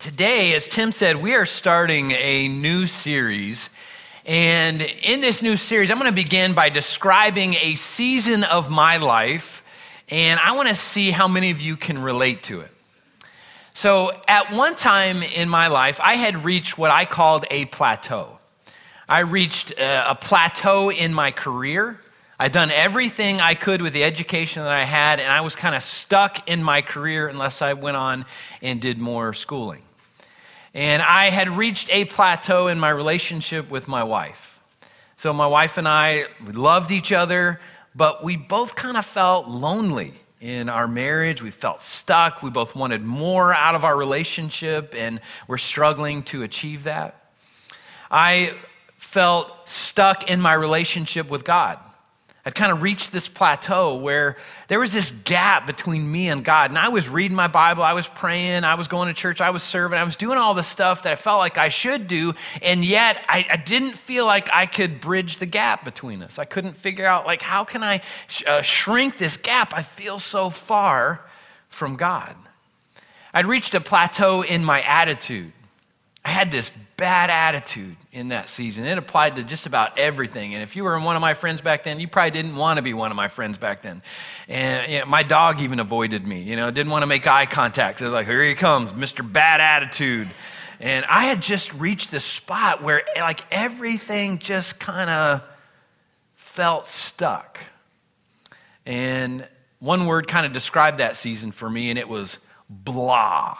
today, as Tim said, we are starting a new series. And in this new series, I'm going to begin by describing a season of my life. And I want to see how many of you can relate to it. So, at one time in my life, I had reached what I called a plateau. I reached uh, a plateau in my career. I'd done everything I could with the education that I had, and I was kind of stuck in my career unless I went on and did more schooling. And I had reached a plateau in my relationship with my wife. So, my wife and I loved each other, but we both kind of felt lonely in our marriage. We felt stuck. We both wanted more out of our relationship, and we're struggling to achieve that. I felt stuck in my relationship with God. I'd kind of reached this plateau where there was this gap between me and God. And I was reading my Bible, I was praying, I was going to church, I was serving, I was doing all the stuff that I felt like I should do. And yet I, I didn't feel like I could bridge the gap between us. I couldn't figure out, like, how can I sh- uh, shrink this gap? I feel so far from God. I'd reached a plateau in my attitude. I had this bad attitude in that season. It applied to just about everything. And if you were one of my friends back then, you probably didn't want to be one of my friends back then. And you know, my dog even avoided me, you know, didn't want to make eye contact. It was like, here he comes, Mr. Bad Attitude. And I had just reached this spot where like everything just kind of felt stuck. And one word kind of described that season for me, and it was blah.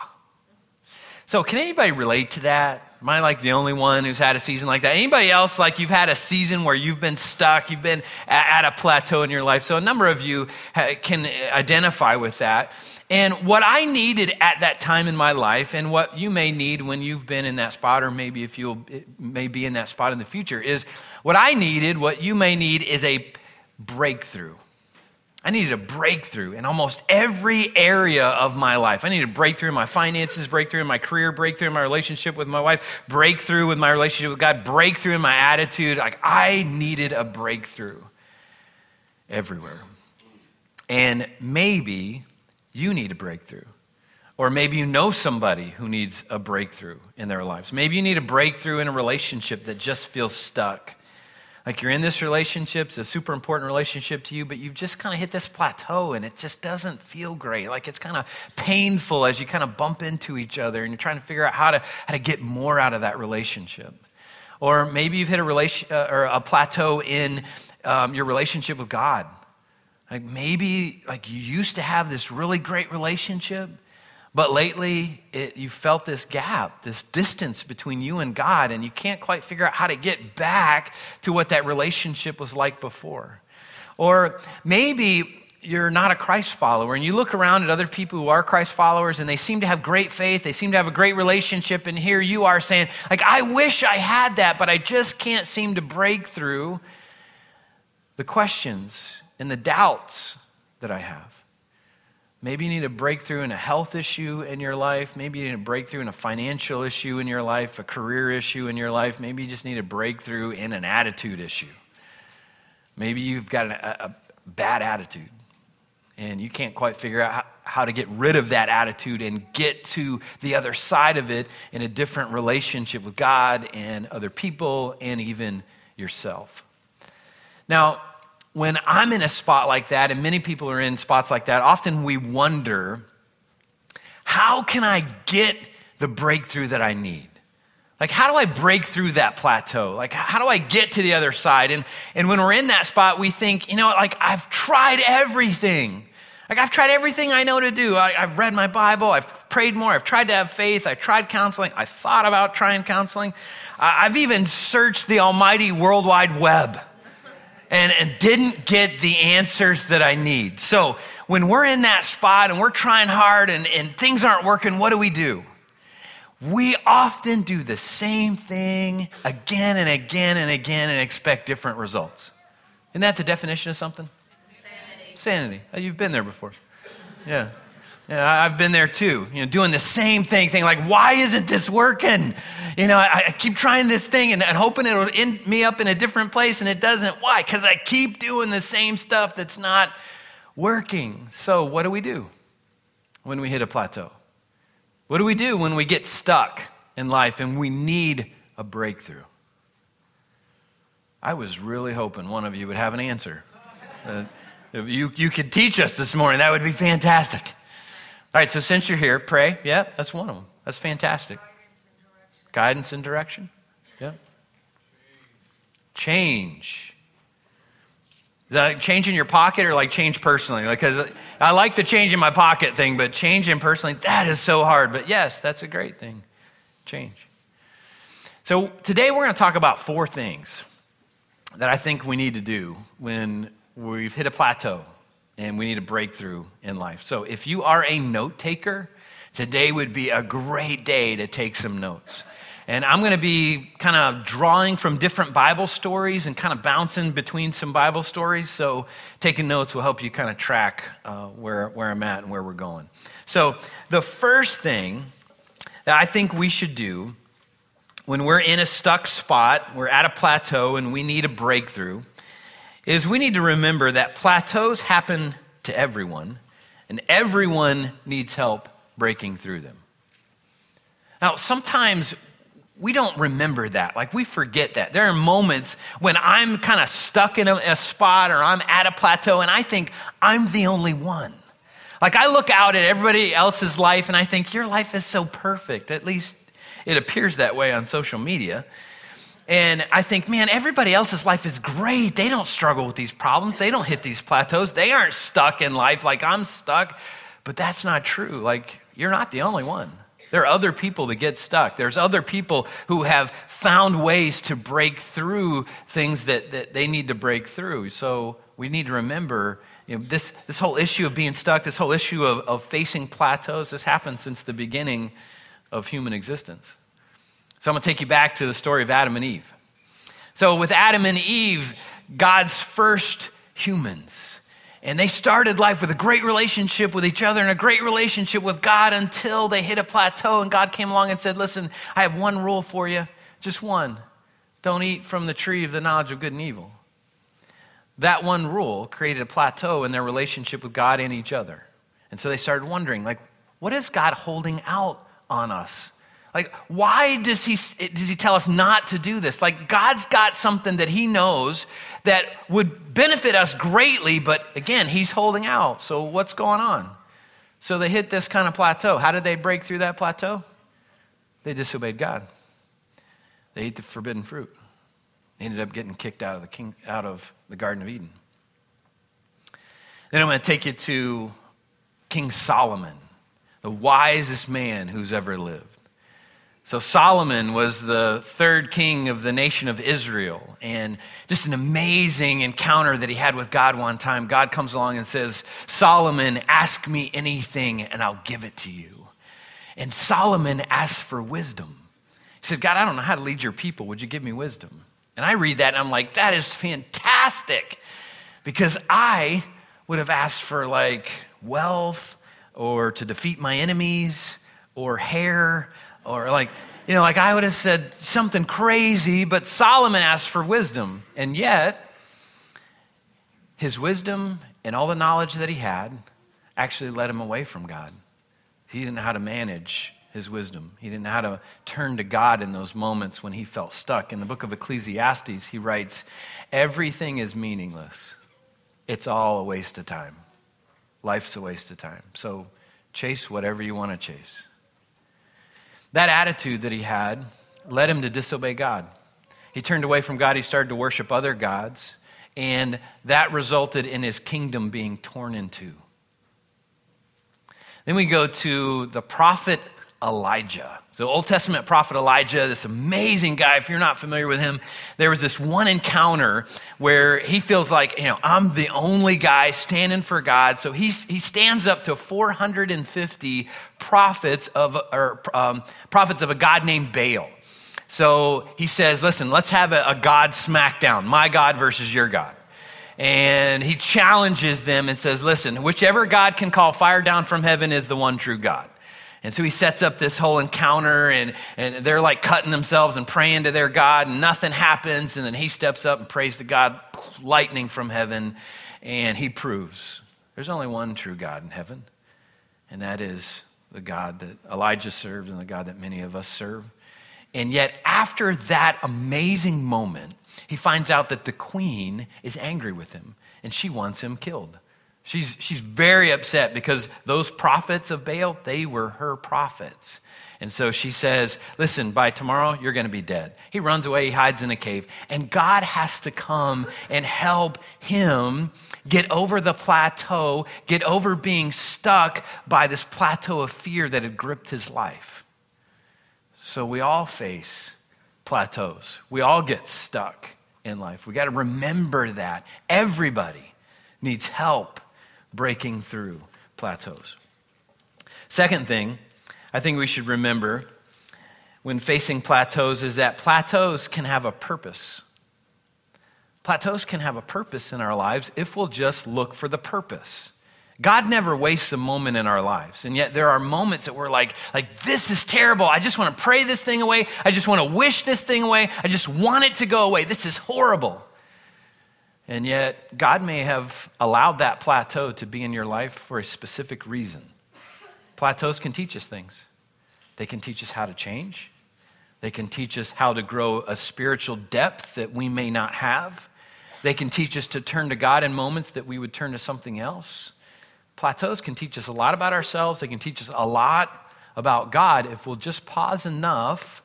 So, can anybody relate to that? Am I like the only one who's had a season like that? Anybody else like you've had a season where you've been stuck, you've been at a plateau in your life? So, a number of you can identify with that. And what I needed at that time in my life, and what you may need when you've been in that spot, or maybe if you'll may be in that spot in the future, is what I needed, what you may need, is a breakthrough. I needed a breakthrough in almost every area of my life. I needed a breakthrough in my finances, breakthrough in my career, breakthrough in my relationship with my wife, breakthrough with my relationship with God, breakthrough in my attitude. Like, I needed a breakthrough everywhere. And maybe you need a breakthrough. Or maybe you know somebody who needs a breakthrough in their lives. Maybe you need a breakthrough in a relationship that just feels stuck. Like you're in this relationship, it's a super important relationship to you, but you've just kind of hit this plateau and it just doesn't feel great. Like it's kind of painful as you kind of bump into each other and you're trying to figure out how to, how to get more out of that relationship. Or maybe you've hit a, relation, uh, or a plateau in um, your relationship with God. Like maybe like you used to have this really great relationship but lately, it, you felt this gap, this distance between you and God, and you can't quite figure out how to get back to what that relationship was like before. Or maybe you're not a Christ follower and you look around at other people who are Christ followers and they seem to have great faith, they seem to have a great relationship, and here you are saying, like, I wish I had that, but I just can't seem to break through the questions and the doubts that I have. Maybe you need a breakthrough in a health issue in your life. Maybe you need a breakthrough in a financial issue in your life, a career issue in your life. Maybe you just need a breakthrough in an attitude issue. Maybe you've got a, a bad attitude and you can't quite figure out how, how to get rid of that attitude and get to the other side of it in a different relationship with God and other people and even yourself. Now, when I'm in a spot like that, and many people are in spots like that, often we wonder, how can I get the breakthrough that I need? Like, how do I break through that plateau? Like, how do I get to the other side? And, and when we're in that spot, we think, you know, like, I've tried everything. Like, I've tried everything I know to do. I, have read my Bible. I've prayed more. I've tried to have faith. I tried counseling. I thought about trying counseling. I've even searched the almighty World Wide Web and, and didn't get the answers that I need. So when we're in that spot and we're trying hard and, and things aren't working, what do we do? We often do the same thing again and again and again and expect different results. Isn't that the definition of something? Sanity. Sanity. Oh, you've been there before. Yeah. I've been there too, you know, doing the same thing, thing like, why isn't this working? You know, I, I keep trying this thing and, and, hoping it'll end me up in a different place and it doesn't. Why? Because I keep doing the same stuff that's not working. So, what do we do when we hit a plateau? What do we do when we get stuck in life and we need a breakthrough? I was really hoping one of you would have an answer. Uh, if you, you could teach us this morning, that would be fantastic. All right, so since you're here, pray. Yeah, that's one of them. That's fantastic. Guidance and direction. Yeah. Change. Is that like change in your pocket or like change personally? Because like, I like the change in my pocket thing, but change in personally, that is so hard. But yes, that's a great thing. Change. So today we're going to talk about four things that I think we need to do when we've hit a plateau and we need a breakthrough in life. So if you are a note taker, today would be a great day to take some notes. And I'm going to be kind of drawing from different Bible stories and kind of bouncing between some Bible stories. So taking notes will help you kind of track uh, where, where I'm at and where we're going. So the first thing that I think we should do when we're in a stuck spot, we're at a plateau and we need a breakthrough, is we need to remember that plateaus happen to everyone and everyone needs help breaking through them. Now, sometimes we don't remember that. Like we forget that. There are moments when I'm kind of stuck in a, a, spot or I'm at a plateau and I think I'm the only one. Like I look out at everybody else's life and I think your life is so perfect. At least it appears that way on social media. And I think, man, everybody else's life is great. They don't struggle with these problems. They don't hit these plateaus. They aren't stuck in life like I'm stuck. But that's not true. Like, you're not the only one. There are other people that get stuck. There's other people who have found ways to break through things that, that they need to break through. So we need to remember you know, this, this whole issue of being stuck, this whole issue of, of facing plateaus, this happened since the beginning of human existence. So I'm going to take you back to the story of Adam and Eve. So, with Adam and Eve, God's first humans, and they started life with a great relationship with each other and a great relationship with God until they hit a plateau and God came along and said, Listen, I have one rule for you, just one. Don't eat from the tree of the knowledge of good and evil. That one rule created a plateau in their relationship with God and each other. And so they started wondering, like, what is God holding out on us? Like, why does he, does he tell us not to do this? Like, God's got something that he knows that would benefit us greatly, but again, he's holding out. So, what's going on? So, they hit this kind of plateau. How did they break through that plateau? They disobeyed God. They ate the forbidden fruit. They ended up getting kicked out of the, king, out of the Garden of Eden. Then I'm going to take you to King Solomon, the wisest man who's ever lived. So, Solomon was the third king of the nation of Israel. And just an amazing encounter that he had with God one time. God comes along and says, Solomon, ask me anything and I'll give it to you. And Solomon asked for wisdom. He said, God, I don't know how to lead your people. Would you give me wisdom? And I read that and I'm like, that is fantastic. Because I would have asked for like wealth or to defeat my enemies or hair or like, you know, like I would have said something crazy, but Solomon asked for wisdom. And yet, his wisdom and all the knowledge that he had actually led him away from God. He didn't know how to manage his wisdom. He didn't know how to turn to God in those moments when he felt stuck. In the book of Ecclesiastes, he writes, Everything is meaningless. It's all a waste of time. Life's a waste of time. So chase whatever you want to chase. That attitude that he had led him to disobey God. He turned away from God, he started to worship other gods, and that resulted in his kingdom being torn in two. Then we go to the prophet Elijah. So, Old Testament prophet Elijah, this amazing guy, if you're not familiar with him, there was this one encounter where he feels like, you know, I'm the only guy standing for God. So he, he stands up to 450 prophets of, or, um, prophets of a God named Baal. So he says, listen, let's have a, a God smackdown, my God versus your God and he challenges them and says, Listen, whichever God can call fire down from heaven is the one true God. And so he sets up this whole encounter, and, and they're like cutting themselves and praying to their God, and nothing happens. And then he steps up and prays to God, lightning from heaven, and he proves there's only one true God in heaven, and that is the God that Elijah serves and the God that many of us serve. And yet, after that amazing moment, he finds out that the queen is angry with him and she wants him killed. She's, she's very upset because those prophets of Baal, they were her prophets. And so she says, Listen, by tomorrow, you're going to be dead. He runs away, he hides in a cave. And God has to come and help him get over the plateau, get over being stuck by this plateau of fear that had gripped his life. So we all face plateaus, we all get stuck in life. We got to remember that. Everybody needs help breaking through plateaus. Second thing I think we should remember when facing plateaus is that plateaus can have a purpose. Plateaus can have a purpose in our lives if we'll just look for the purpose. God never wastes a moment in our lives. And yet there are moments that we're like, like, this is terrible. I just want to pray this thing away. I just want to wish this thing away. I just want it to go away. This is horrible. And yet God may have allowed that plateau to be in your life for a specific reason. Plateaus can teach us things. They can teach us how to change. They can teach us how to grow a spiritual depth that we may not have. They can teach us to turn to God in moments that we would turn to something else. Plateaus can teach us a lot about ourselves. They can teach us a lot about God if we'll just pause enough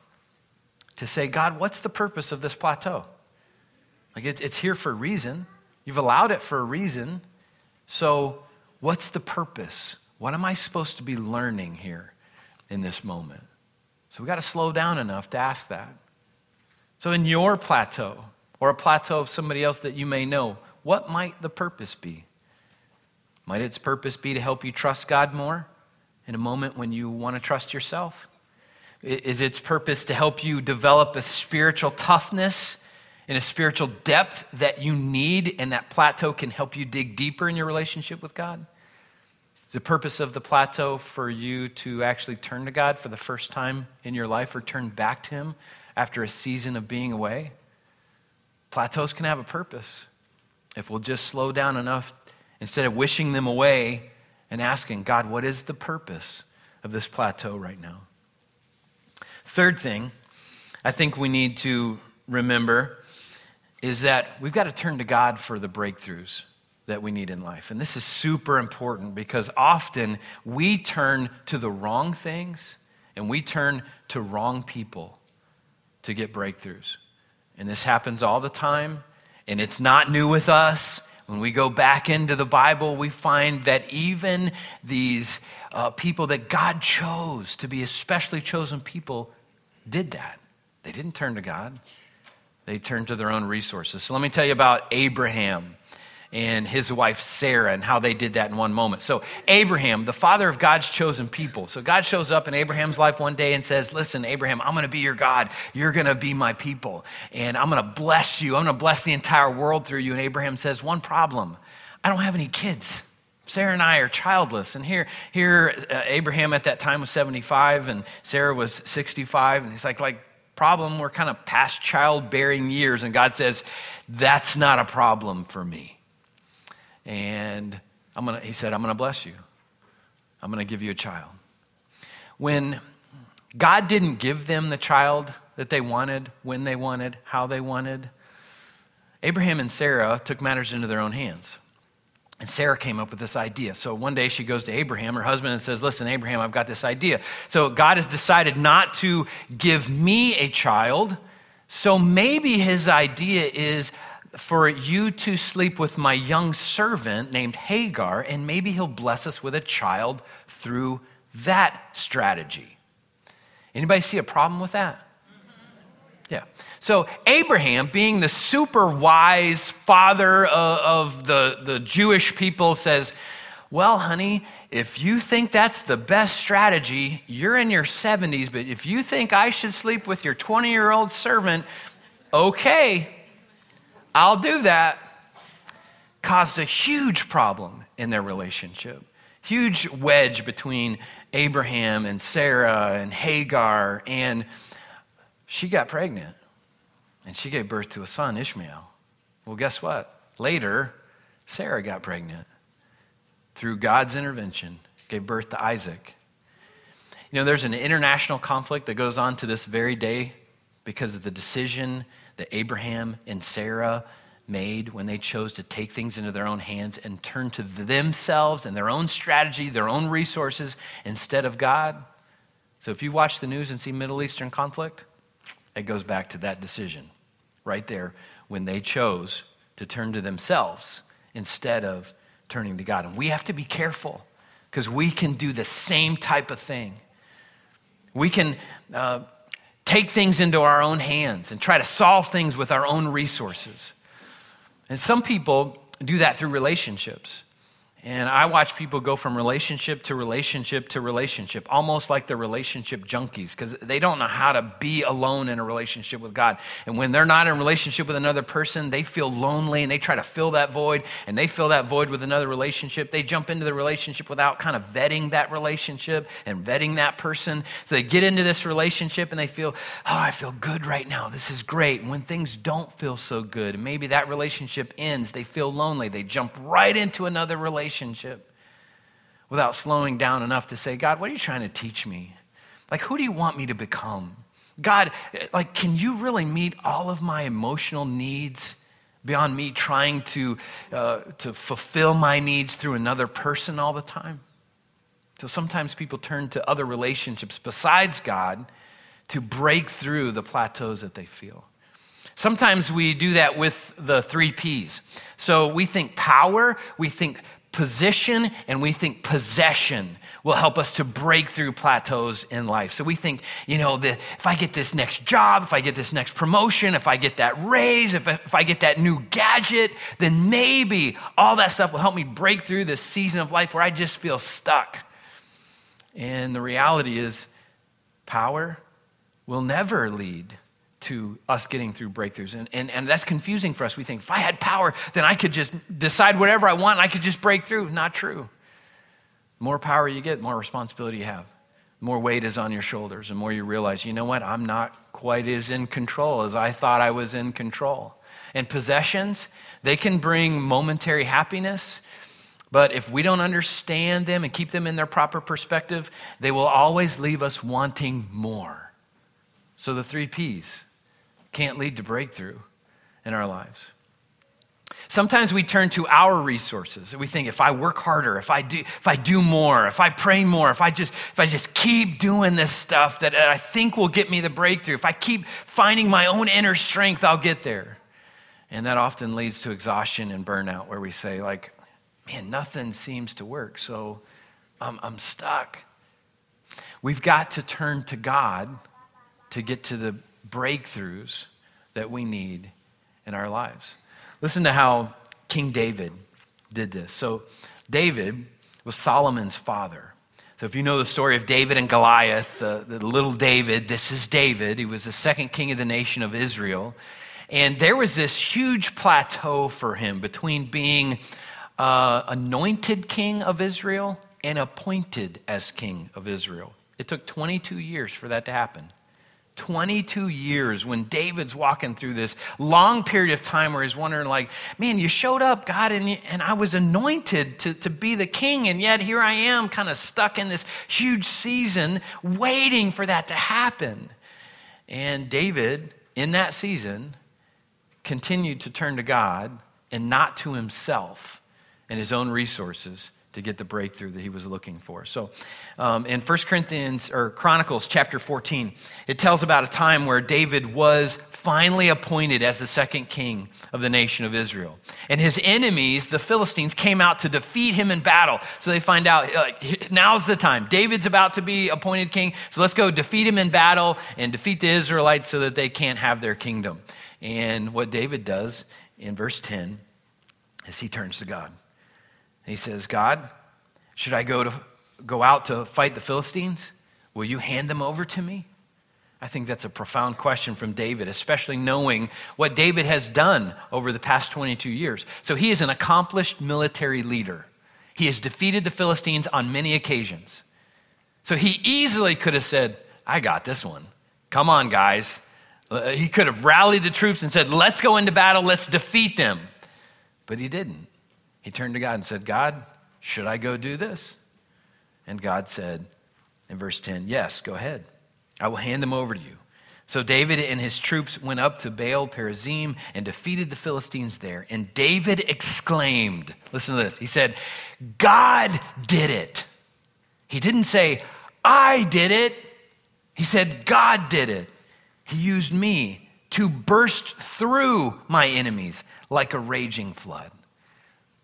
to say, God, what's the purpose of this plateau? Like it's, it's here for a reason. You've allowed it for a reason. So, what's the purpose? What am I supposed to be learning here in this moment? So, we got to slow down enough to ask that. So, in your plateau, or a plateau of somebody else that you may know, what might the purpose be? Might its purpose be to help you trust God more in a moment when you want to trust yourself? Is its purpose to help you develop a spiritual toughness and a spiritual depth that you need, and that plateau can help you dig deeper in your relationship with God? Is the purpose of the plateau for you to actually turn to God for the first time in your life or turn back to Him after a season of being away? Plateaus can have a purpose if we'll just slow down enough instead of wishing them away and asking, God, what is the purpose of this plateau right now? Third thing I think we need to remember is that we've got to turn to God for the breakthroughs that we need in life. And this is super important because often we turn to the wrong things and we turn to wrong people to get breakthroughs. And this happens all the time, and it's not new with us. When we go back into the Bible, we find that even these uh, people that God chose to be especially chosen people did that. They didn't turn to God, they turn to their own resources. So let me tell you about Abraham and his wife Sarah and how they did that in one moment. So, Abraham, the father of God's chosen people. So, God shows up in Abraham's life one day and says, Listen, Abraham, I'm going to be your God. You're going to be my people. And I'm going to bless you. I'm going to bless the entire world through you. And Abraham says, One problem I don't have any kids. Sarah and I are childless. And here, here uh, Abraham at that time was 75 and Sarah was 65. And he's like, like, problem, we're kind of past childbearing years. And God says, that's not a problem for me. And I'm gonna, he said, I'm going to bless you. I'm going to give you a child. When God didn't give them the child that they wanted, when they wanted, how they wanted, Abraham and Sarah took matters into their own hands. And Sarah came up with this idea. So one day she goes to Abraham, her husband, and says, Listen, Abraham, I've got this idea. So God has decided not to give me a child. So maybe his idea is for you to sleep with my young servant named Hagar, and maybe he'll bless us with a child through that strategy. Anybody see a problem with that? Yeah. So, Abraham, being the super wise father of the, the Jewish people, says, Well, honey, if you think that's the best strategy, you're in your 70s, but if you think I should sleep with your 20 year old servant, okay, I'll do that, caused a huge problem in their relationship. Huge wedge between Abraham and Sarah and Hagar. And she got pregnant and she gave birth to a son, Ishmael. Well, guess what? Later, Sarah got pregnant through God's intervention, gave birth to Isaac. You know, there's an international conflict that goes on to this very day because of the decision that Abraham and Sarah made when they chose to take things into their own hands and turn to themselves and their own strategy, their own resources instead of God. So if you watch the news and see Middle Eastern conflict, it goes back to that decision right there when they chose to turn to themselves instead of turning to God. And we have to be careful because we can do the same type of thing. We can uh, take things into our own hands and try to solve things with our own resources. And some people do that through relationships. And I watch people go from relationship to relationship to relationship, almost like they're relationship junkies, because they don't know how to be alone in a relationship with God. And when they're not in a relationship with another person, they feel lonely and they try to fill that void, and they fill that void with another relationship. They jump into the relationship without kind of vetting that relationship and vetting that person. So they get into this relationship and they feel, oh, I feel good right now. This is great. When things don't feel so good, maybe that relationship ends, they feel lonely. They jump right into another relationship relationship without slowing down enough to say, God, what are you trying to teach me? Like, who do you want me to become? God, like, can you really meet all of my emotional needs beyond me trying to, uh, to fulfill my needs through another person all the time? So sometimes people turn to other relationships besides God to break through the plateaus that they feel. Sometimes we do that with the three P's. So we think power, we think position and we think possession will help us to break through plateaus in life. So we think, you know, if I get this next job, if I get this next promotion, if I get that raise, if I, if I get that new gadget, then maybe all that stuff will help me break through this season of life where I just feel stuck. And the reality is, power will never lead to us getting through breakthroughs. And, and, and that's confusing for us. We think if I had power, then I could just decide whatever I want and I could just break through. Not true. More power you get, more responsibility you have. More weight is on your shoulders, the more you realize, you know what, I'm not quite as in control as I thought I was in control. And possessions, they can bring momentary happiness, but if we don't understand them and keep them in their proper perspective, they will always leave us wanting more. So the three P's can't lead to breakthrough in our lives. Sometimes we turn to our resources. We think if I work harder, if I do, if I do more, if I pray more, if I just, if I just keep doing this stuff that I think will get me the breakthrough, if I keep finding my own inner strength, I'll get there. And that often leads to exhaustion and burnout where we say, like, man, nothing seems to work. So I'm, I'm stuck. We've got to turn to God to get to the breakthroughs that we need in our lives. Listen to how King David did this. So, David was Solomon's father. So, if you know the story of David and Goliath, uh, the little David, this is David. He was the second king of the nation of Israel. And there was this huge plateau for him between being uh, anointed king of Israel and appointed as king of Israel. It took 22 years for that to happen. 22 years when David's walking through this long period of time where he's wondering, like, man, you showed up, God, and, and I was anointed to, to be the king, and yet here I am kind of stuck in this huge season waiting for that to happen. And David, in that season, continued to turn to God and not to himself and his own resources to get the breakthrough that he was looking for. So, um, in 1 Corinthians or Chronicles chapter 14, it tells about a time where David was finally appointed as the second king of the nation of Israel. And his enemies, the Philistines, came out to defeat him in battle. So they find out, like, now's the time. David's about to be appointed king, so let's go defeat him in battle and defeat the Israelites so that they can't have their kingdom. And what David does in verse 10 is he turns to God. He says, God, should I go, to, go out to fight the Philistines? Will you hand them over to me? I think that's a profound question from David, especially knowing what David has done over the past 22 years. So he is an accomplished military leader. He has defeated the Philistines on many occasions. So he easily could have said, I got this one. Come on, guys. Uh, he could have rallied the troops and said, Let's go into battle, let's defeat them. But he didn't. He turned to God and said, God, should I go do this? And God said, In verse 10, yes, go ahead. I will hand them over to you. So David and his troops went up to Baal Perazim and defeated the Philistines there. And David exclaimed, listen to this. He said, God did it. He didn't say, I did it. He said, God did it. He used me to burst through my enemies like a raging flood.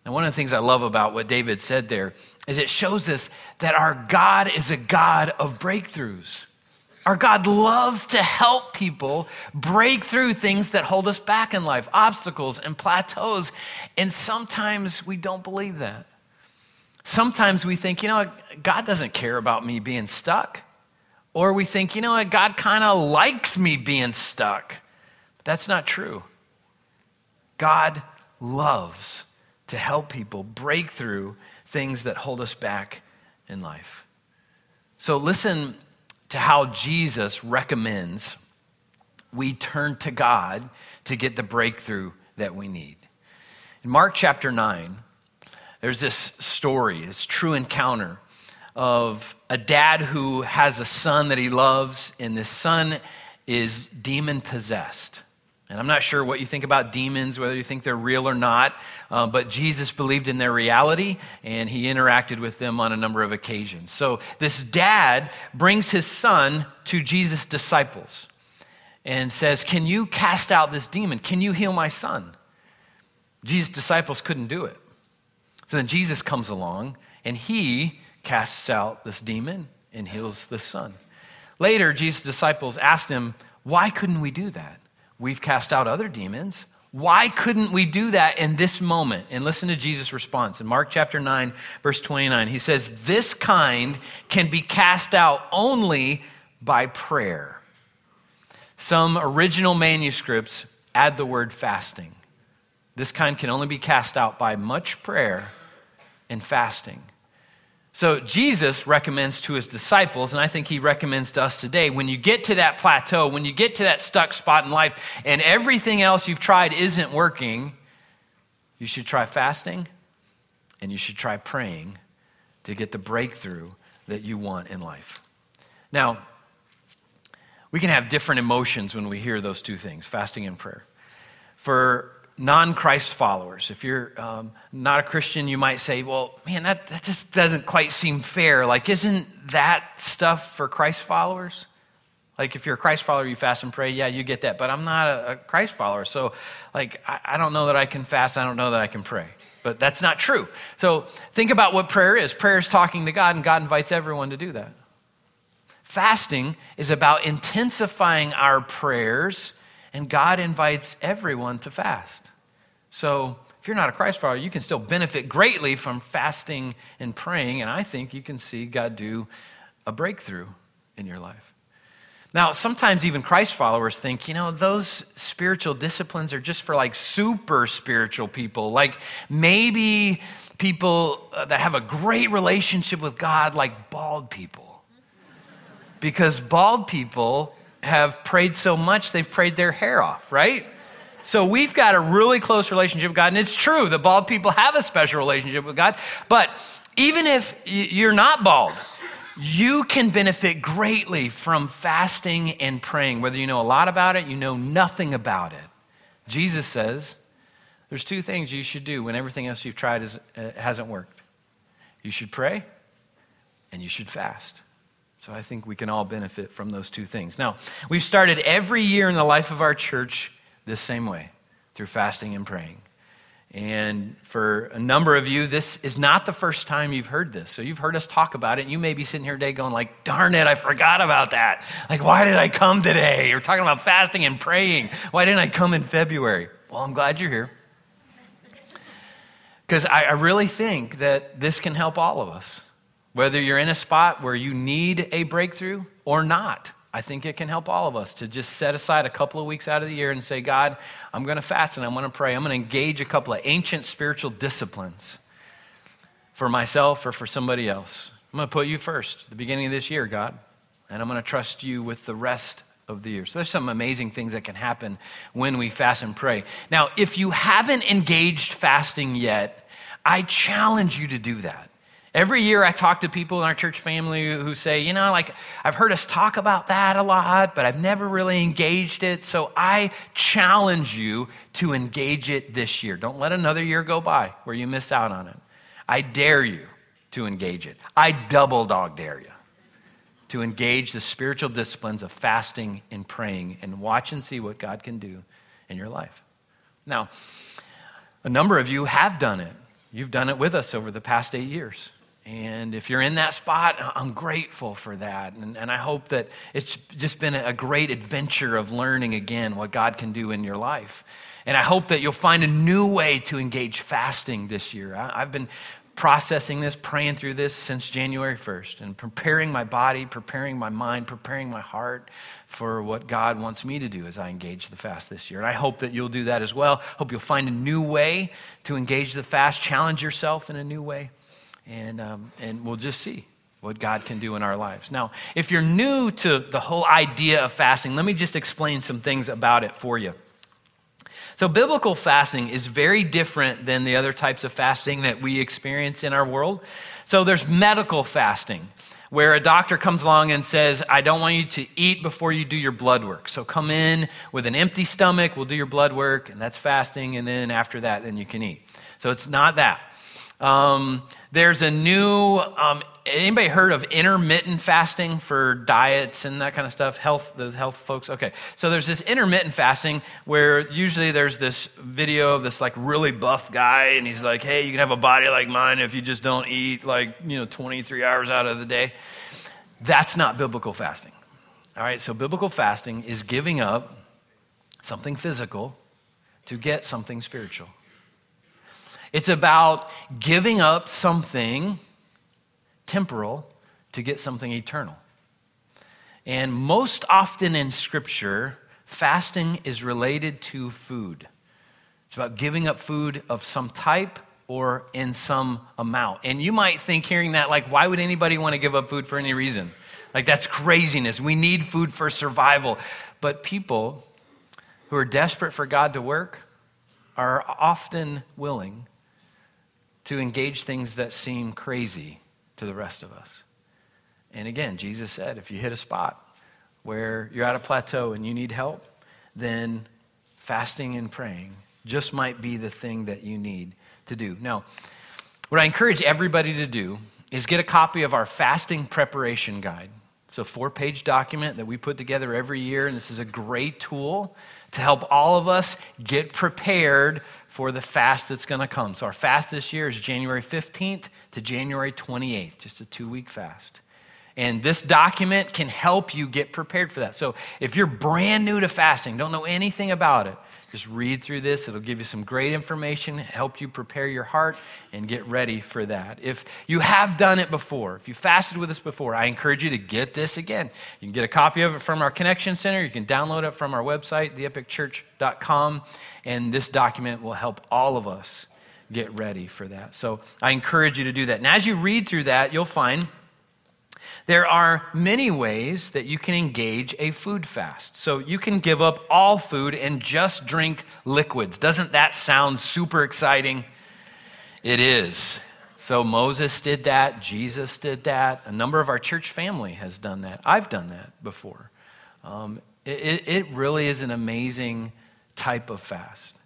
Now, one of the things I love about what David said there is it shows us that our God is a God of breakthroughs. Our God loves to help people break through things that hold us back in life, obstacles and plateaus. And sometimes we don't believe that. Sometimes we think, you know, God doesn't care about me being stuck. Or we think, you know what, God kind of likes me being stuck. But that's not true. God loves to help people break through things that hold us back in life. So listen to how Jesus recommends we turn to God to get the breakthrough that we need. In Mark chapter 9, there's this story, this true encounter of a dad who has a son that he loves, and this son is demon possessed. And I'm not sure what you think about demons, whether you think they're real or not, uh, but Jesus believed in their reality and he interacted with them on a number of occasions. So this dad brings his son to Jesus' disciples and says, Can you cast out this demon? Can you heal my son? Jesus' disciples couldn't do it. So then Jesus comes along and he casts out this demon and heals the son. Later, Jesus' disciples asked him, Why couldn't we do that? We've cast out other demons. Why couldn't we do that in this moment? And listen to Jesus' response in Mark chapter 9, verse 29. He says, This kind can be cast out only by prayer. Some original manuscripts add the word fasting. This kind can only be cast out by much prayer and fasting. So Jesus recommends to his disciples, and I think he recommends to us today when you get to that plateau, when you get to that stuck spot in life, and everything else you've tried isn't working, you should try fasting and you should try praying to get the breakthrough that you want in life. Now, we can have different emotions when we hear those two things fasting and prayer. For non Christ followers. If you're um, not a Christian, you might say, well, man, that, that just doesn't quite seem fair. Like, isn't that stuff for Christ followers? Like, if you're a Christ follower, you fast and pray, yeah, you get that. But I'm not a, a Christ follower. So, like, I, I don't know that I can fast. I don't know that I can pray. But that's not true. So, think about what prayer is prayer is talking to God, and God invites everyone to do that. Fasting is about intensifying our prayers and God invites everyone to fast. So if you're not a Christ follower, you can still benefit greatly from fasting and praying, and I think you can see God do a breakthrough in your life. Now, sometimes even Christ followers think, you know, those spiritual disciplines are just for like super spiritual people. Like maybe people uh, that have a great relationship with God, like bald people. Because bald people have prayed so much they've prayed their hair off, right? So we've got a really close relationship with God. And it's true, the bald people have a special relationship with God. But even if you're not bald, you can benefit greatly from fasting and praying, whether you know a lot about it, you know nothing about it. Jesus says there's two things you should do when everything else you've tried is, uh, hasn't worked you should pray and you should fast. So I think we can all benefit from those two things. Now, we've started every year in the life of our church this same way through fasting and praying. And for a number of you, this is not the first time you've heard this. So you've heard us talk about it. And you may be sitting here today going like, darn it, I forgot about that. Like, why did I come today? You're talking about fasting and praying. Why didn't I come in February? Well, I'm glad you're here. Because I, I really think that this can help all of us. Whether you're in a spot where you need a breakthrough or not, I think it can help all of us to just set aside a couple of weeks out of the year and say, God, I'm going to fast and I'm going to pray. I'm going to engage a couple of ancient spiritual disciplines for myself or for somebody else. I'm going to put you first, the beginning of this year, God, and I'm going to trust you with the rest of the year. So there's some amazing things that can happen when we fast and pray. Now, if you haven't engaged fasting yet, I challenge you to do that. Every year I talk to people in our church family who say, you know, like I've heard us talk about that a lot, but I've never really engaged it. So I challenge you to engage it this year. Don't let another year go by where you miss out on it. I dare you to engage it. I double dog dare you to engage the spiritual disciplines of fasting and praying and watch and see what God can do in your life. Now, a number of you have done it. You've done it with us over the past eight years. And if you're in that spot, I'm grateful for that. And, and I hope that it's just been a great adventure of learning again what God can do in your life. And I hope that you'll find a new way to engage fasting this year. I, I've been processing this, praying through this since January 1st, and preparing my body, preparing my mind, preparing my heart for what God wants me to do as I engage the fast this year. And I hope that you'll do that as well. Hope you'll find a new way to engage the fast, challenge yourself in a new way and, um, and we'll just see what God can do in our lives. Now, if you're new to the whole idea of fasting, let me just explain some things about it for you. So, biblical fasting is very different than the other types of fasting that we experience in our world. So, there's medical fasting, where a doctor comes along and says, I don't want you to eat before you do your blood work. So, come in with an empty stomach, we'll do your blood work, and that's fasting, and then after that, then you can eat. So, it's not that. Um, there's a new, um, anybody heard of intermittent fasting for diets and that kind of stuff? Health, the health folks? Okay. So there's this intermittent fasting where usually there's this video of this like really buff guy and he's like, hey, you can have a body like mine if you just don't eat like, you know, 23 hours out of the day. That's not biblical fasting. All right. So biblical fasting is giving up something physical to get something spiritual. It's about giving up something temporal to get something eternal. And most often in Scripture, fasting is related to food. It's about giving up food of some type or in some amount. And you might think, hearing that, like, why would anybody want to give up food for any reason? Like, that's craziness. We need food for survival. But people who are desperate for God to work are often willing to engage things that seem crazy to the rest of us. And again, Jesus said if you hit a spot where you're at a plateau and you need help, then fasting and praying just might be the thing that you need to do. Now, what I encourage everybody to do is get a copy of our fasting preparation guide. It's a four page document that we put together every year, and this is a great tool to help all of us get prepared for the fast that's going to come. So, our fast this year is January 15th to January 28th, just a two week fast. And this document can help you get prepared for that. So, if you're brand new to fasting, don't know anything about it, just read through this. It'll give you some great information, help you prepare your heart, and get ready for that. If you have done it before, if you fasted with us before, I encourage you to get this again. You can get a copy of it from our Connection Center. You can download it from our website, theepicchurch.com. And this document will help all of us get ready for that. So I encourage you to do that. And as you read through that, you'll find there are many ways that you can engage a food fast. So you can give up all food and just drink liquids. Doesn't that sound super exciting? It is. So Moses did that, Jesus did that, a number of our church family has done that. I've done that before. Um, it, it really is an amazing type of fast.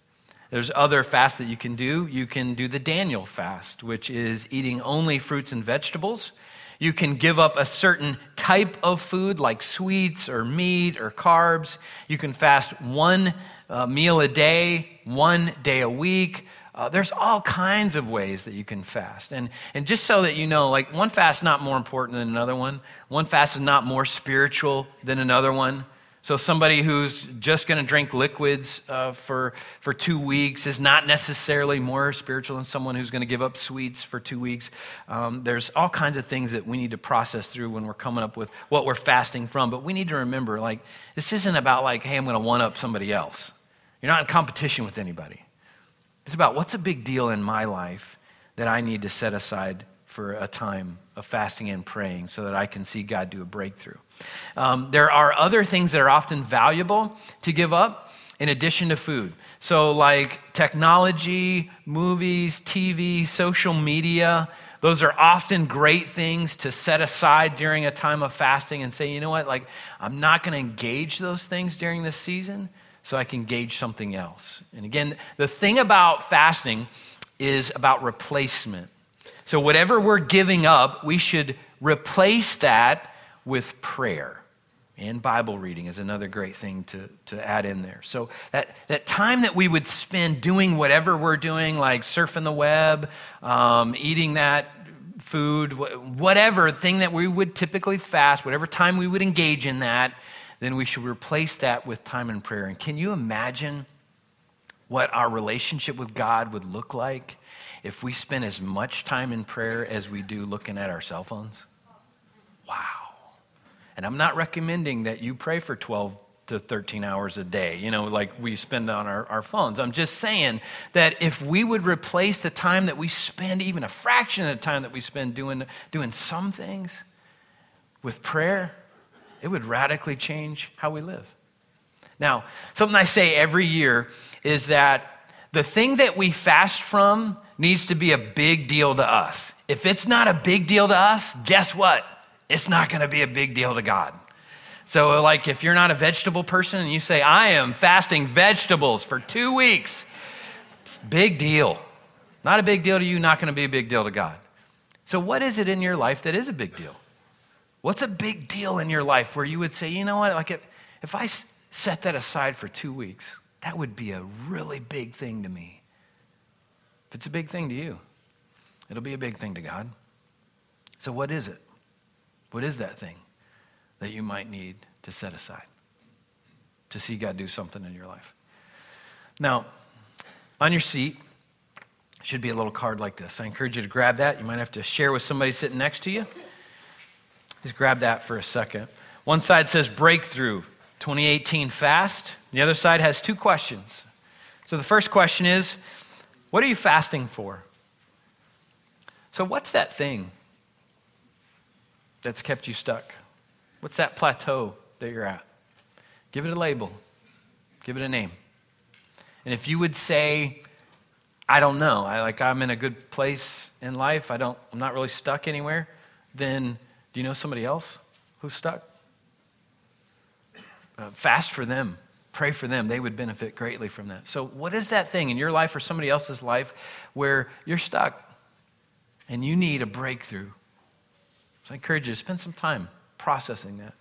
There's other fasts that you can do. You can do the Daniel fast, which is eating only fruits and vegetables. You can give up a certain type of food like sweets or meat or carbs. You can fast one uh, meal a day, one day a week. Uh, there's all kinds of ways that you can fast. And, and just so that you know, like one fast is not more important than another one, one fast is not more spiritual than another one. So, somebody who's just going to drink liquids uh, for, for two weeks is not necessarily more spiritual than someone who's going to give up sweets for two weeks. Um, there's all kinds of things that we need to process through when we're coming up with what we're fasting from. But we need to remember like, this isn't about, like, hey, I'm going to one up somebody else. You're not in competition with anybody. It's about what's a big deal in my life that I need to set aside for a time of fasting and praying so that I can see God do a breakthrough. Um, there are other things that are often valuable to give up in addition to food. So, like technology, movies, TV, social media, Those are often great things to set aside during a time of fasting and say, you know what, like, I'm not going to engage those things during this season so I can gauge something else. And again, the thing about fasting is about replacement. So, whatever we're giving up, we should replace that with prayer. And Bible reading is another great thing to, to add in there. So, that, that time that we would spend doing whatever we're doing, like surfing the web, um, eating that food, whatever thing that we would typically fast, whatever time we would engage in that, then we should replace that with time in prayer. And can you imagine what our relationship with God would look like if we spend as much time in prayer as we do looking at our cell phones? Wow. And I'm not recommending that you pray for 12 to 13 hours a day, you know, like we spend on our, our phones. I'm just saying that if we would replace the time that we spend, even a fraction of the time that we spend doing, doing some things with prayer, it would radically change how we live. Now, something I say every year is that the thing that we fast from needs to be a big deal to us. If it's not a big deal to us, guess what? it's not going to be a big deal to God. So, like, if you're not a vegetable person and you say, I am fasting vegetables for two weeks, big deal. Not a big deal to you, not going to be a big deal to God. So, what is it in your life that is a big deal? What's a big deal in your life where you would say, you know what, like, if, if I set that aside for two weeks, that would be a really big thing to me. If it's a big thing to you, it'll be a big thing to God. So, what is it? What is that thing that you might need to set aside to see God do something in your life? Now, on your seat should be a little card like this. I encourage you to grab that. You might have to share with somebody sitting next to you. Just grab that for a second. One side says Breakthrough 2018 Fast. The other side has two questions. So the first question is What are you fasting for? So, what's that thing that's kept you stuck? What's that plateau that you're at? Give it a label, give it a name. And if you would say, I don't know, I like I'm in a good place in life, I don't I'm not really stuck anywhere, then do you know somebody else who's stuck? Uh, fast for them. Pray for them. They would benefit greatly from that. So, what is that thing in your life or somebody else's life where you're stuck and you need a breakthrough? So I encourage you to spend some time processing that.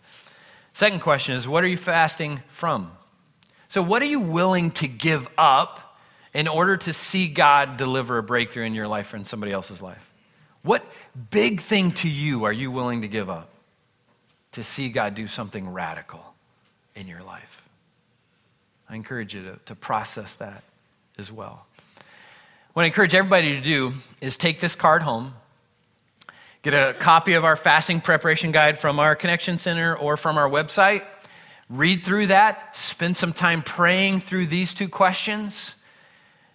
Second question is what are you fasting from? So, what are you willing to give up in order to see God deliver a breakthrough in your life or in somebody else's life? What big thing to you are you willing to give up to see God do something radical in your life? I encourage you to, to process that as well. What I encourage everybody to do is take this card home Get a copy of our fasting preparation guide from our Connection Center or from our website. Read through that. Spend some time praying through these two questions.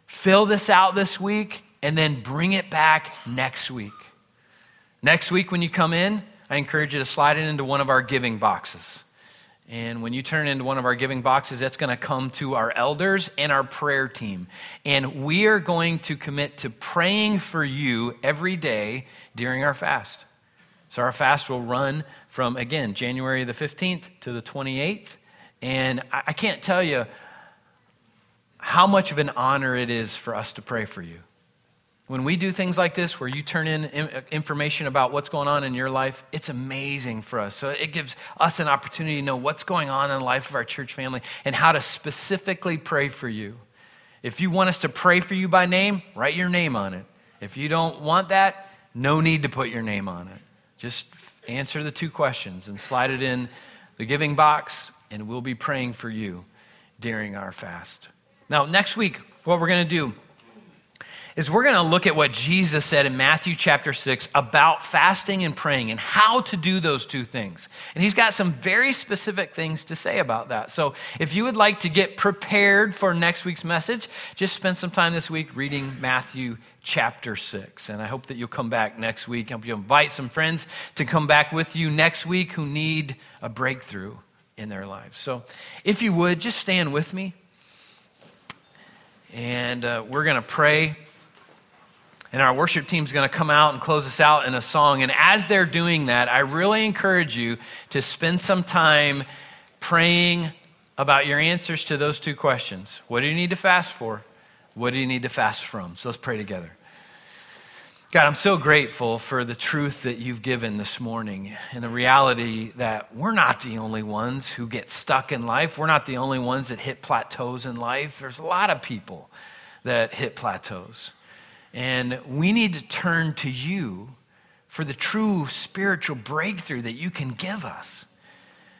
Fill this out this week and then bring it back next week. Next week, when you come in, I encourage you to slide it into one of our giving boxes. And when you turn into one of our giving boxes, that's going to come to our elders and our prayer team. And we are going to commit to praying for you every day during our fast. So our fast will run from, again, January the 15th to the 28th. And I can't tell you how much of an honor it is for us to pray for you. When we do things like this, where you turn in information about what's going on in your life, it's amazing for us. So it gives us an opportunity to know what's going on in the life of our church family and how to specifically pray for you. If you want us to pray for you by name, write your name on it. If you don't want that, no need to put your name on it. Just answer the two questions and slide it in the giving box, and we'll be praying for you during our fast. Now, next week, what we're going to do is we're going to look at what Jesus said in Matthew chapter 6 about fasting and praying and how to do those two things. And he's got some very specific things to say about that. So if you would like to get prepared for next week's message, just spend some time this week reading Matthew chapter 6. And I hope that you'll come back next week. I hope you invite some friends to come back with you next week who need a breakthrough in their lives. So if you would, just stand with me. And uh, we're going to pray And our worship team's going to come out and close us out in a song. And as they're doing that, I really encourage you to spend some time praying about your answers to those two questions. What do you need to fast for? What do you need to fast from? So let's pray together. God, I'm so grateful for the truth that you've given this morning and the reality that we're not the only ones who get stuck in life. We're not the only ones that hit plateaus in life. There's a lot of people that hit plateaus. And we need to turn to you for the true spiritual breakthrough that you can give us.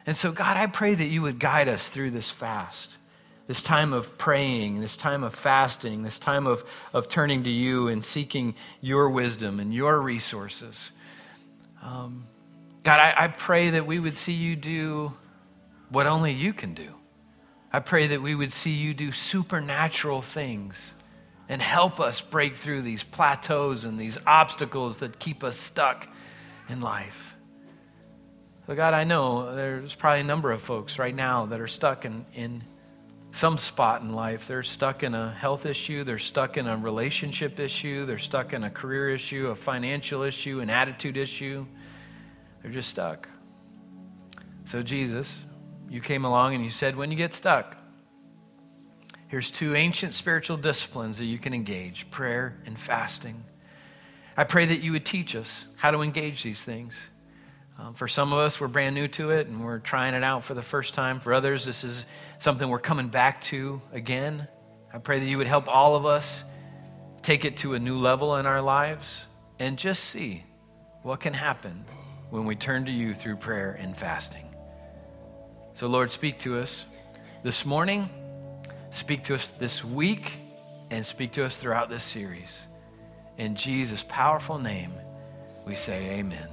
And so, God, I pray that you would guide us through this fast this time of praying, this time of fasting, this time of, of turning to you and seeking your wisdom and your resources. Um, God, I, I pray that we would see you do what only you can do. I pray that we would see you do supernatural things and help us break through these plateaus and these obstacles that keep us stuck in life. So, God, I know there's probably a number of folks right now that are stuck in, in some spot in life. They're stuck in a health issue, they're stuck in a relationship issue, they're stuck in a career issue, a financial issue, an attitude issue. They're just stuck. So, Jesus, you came along and you said, when you get stuck, here's two ancient spiritual disciplines that you can engage prayer and fasting. I pray that you would teach us how to engage these things. Um, for some of us, we're brand new to it and we're trying it out for the first time. For others, this is something we're coming back to again. I pray that you would help all of us take it to a new level in our lives and just see what can happen when we turn to you through prayer and fasting. So, Lord, speak to us this morning, speak to us this week, and speak to us throughout this series. In Jesus' powerful name, we say amen.